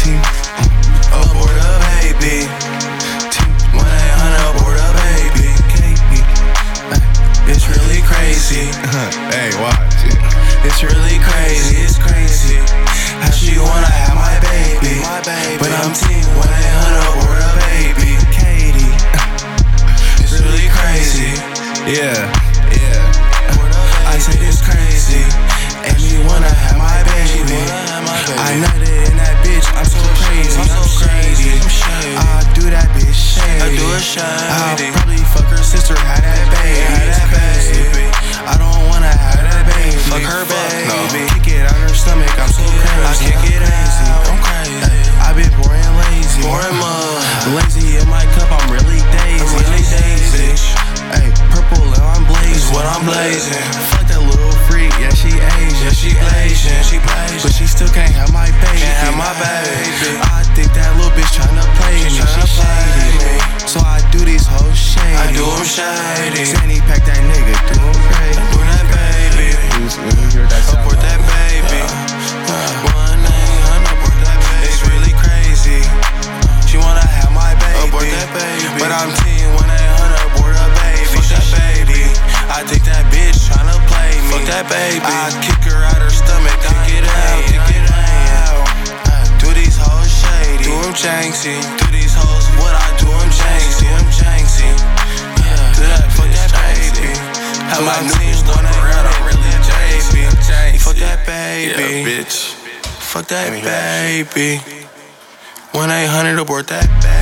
Team abort a baby. Team 1 800 abort a baby. It's really crazy. hey, watch. It's really crazy. It's crazy. How she wanna have my baby. My baby. But I'm team 1 800 abort a baby. Katie. It's really crazy. Yeah. Shady. I do it I'll probably fuck her sister, have that baby. It's that baby. I don't wanna have that baby. Fuck her no. baby. Kick it out her stomach. I'm so crazy. I kick it out. I'm crazy. I've been boring lazy. Boring mud. Lazy in my cup. I'm really daisy. I'm really daisy. Hey, purple and I'm blazing. What I'm blazing. Fuck that little freak. Yeah, she Asian. Yeah, she Asian. She blazing. But she still can't shady. I do 'em shady. Zanny pack that nigga, do 'em crazy. Do that baby. Who's, when you hear that sound, Abort that baby. One eight hundred abort that baby. It's really crazy. She wanna have my baby. Abort that baby. But I'm team 1 800 abort a baby. Fuck that baby. I think that bitch tryna play me. Fuck that baby. I kick her out her stomach. Kick it out, kick it. I Do these hoes shady. Do 'em janksy. Do these hoes my I'm new team stuff one around. I'm really janksy. Janksy. Fuck that Yeah, baby. bitch. Fuck that Let me hear that baby. 1 800 abort that baby.